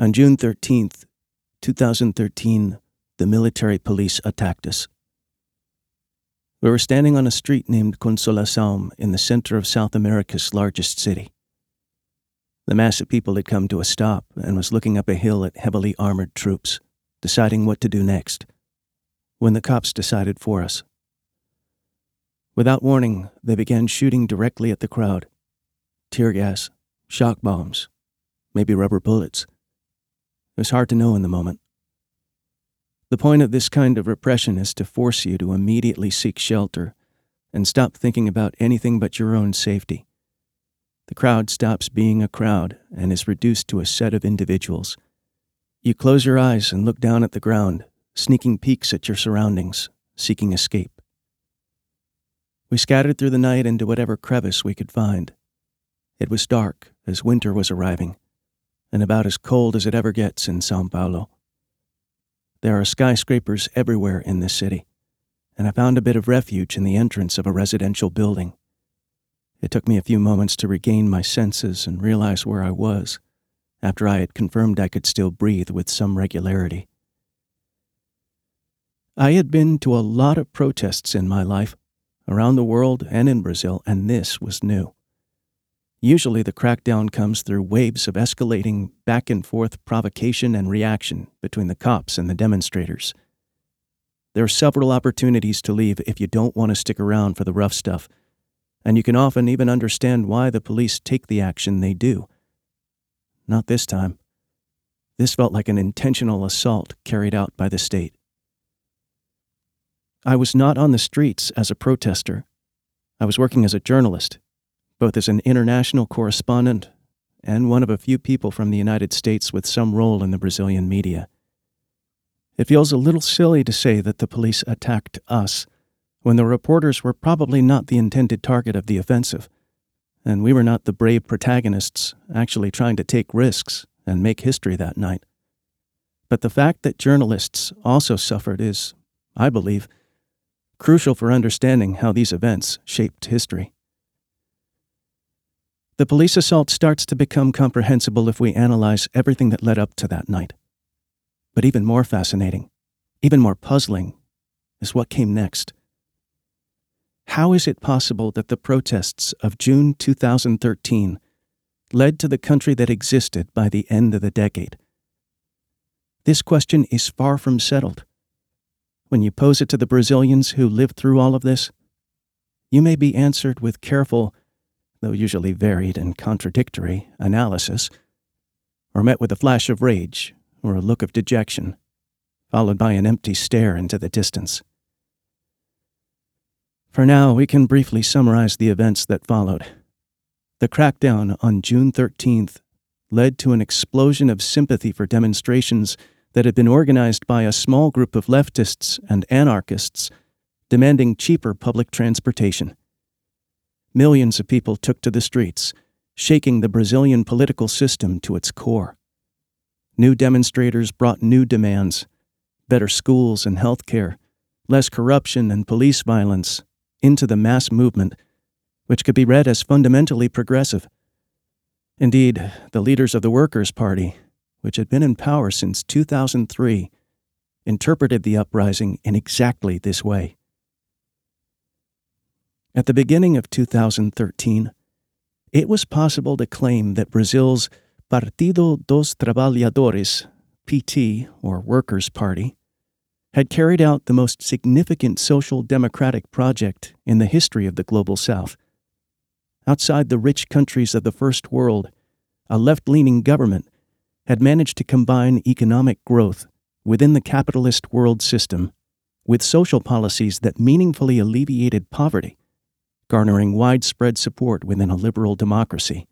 On June 13th, 2013, the military police attacked us. We were standing on a street named Consolação in the center of South America's largest city. The mass of people had come to a stop and was looking up a hill at heavily armored troops, deciding what to do next, when the cops decided for us. Without warning, they began shooting directly at the crowd tear gas, shock bombs, maybe rubber bullets. It was hard to know in the moment. The point of this kind of repression is to force you to immediately seek shelter and stop thinking about anything but your own safety. The crowd stops being a crowd and is reduced to a set of individuals. You close your eyes and look down at the ground, sneaking peeks at your surroundings, seeking escape. We scattered through the night into whatever crevice we could find. It was dark, as winter was arriving and about as cold as it ever gets in Sao Paulo. There are skyscrapers everywhere in this city, and I found a bit of refuge in the entrance of a residential building. It took me a few moments to regain my senses and realize where I was, after I had confirmed I could still breathe with some regularity. I had been to a lot of protests in my life, around the world and in Brazil, and this was new. Usually, the crackdown comes through waves of escalating back and forth provocation and reaction between the cops and the demonstrators. There are several opportunities to leave if you don't want to stick around for the rough stuff, and you can often even understand why the police take the action they do. Not this time. This felt like an intentional assault carried out by the state. I was not on the streets as a protester. I was working as a journalist both as an international correspondent and one of a few people from the United States with some role in the Brazilian media. It feels a little silly to say that the police attacked us when the reporters were probably not the intended target of the offensive, and we were not the brave protagonists actually trying to take risks and make history that night. But the fact that journalists also suffered is, I believe, crucial for understanding how these events shaped history. The police assault starts to become comprehensible if we analyze everything that led up to that night. But even more fascinating, even more puzzling, is what came next. How is it possible that the protests of June 2013 led to the country that existed by the end of the decade? This question is far from settled. When you pose it to the Brazilians who lived through all of this, you may be answered with careful though usually varied and contradictory, analysis, or met with a flash of rage or a look of dejection, followed by an empty stare into the distance. For now, we can briefly summarize the events that followed. The crackdown on June 13th led to an explosion of sympathy for demonstrations that had been organized by a small group of leftists and anarchists demanding cheaper public transportation. Millions of people took to the streets, shaking the Brazilian political system to its core. New demonstrators brought new demands better schools and health care, less corruption and police violence into the mass movement, which could be read as fundamentally progressive. Indeed, the leaders of the Workers' Party, which had been in power since 2003, interpreted the uprising in exactly this way. At the beginning of 2013, it was possible to claim that Brazil's Partido dos Trabalhadores, PT, or Workers' Party, had carried out the most significant social democratic project in the history of the Global South. Outside the rich countries of the First World, a left leaning government had managed to combine economic growth within the capitalist world system with social policies that meaningfully alleviated poverty garnering widespread support within a liberal democracy.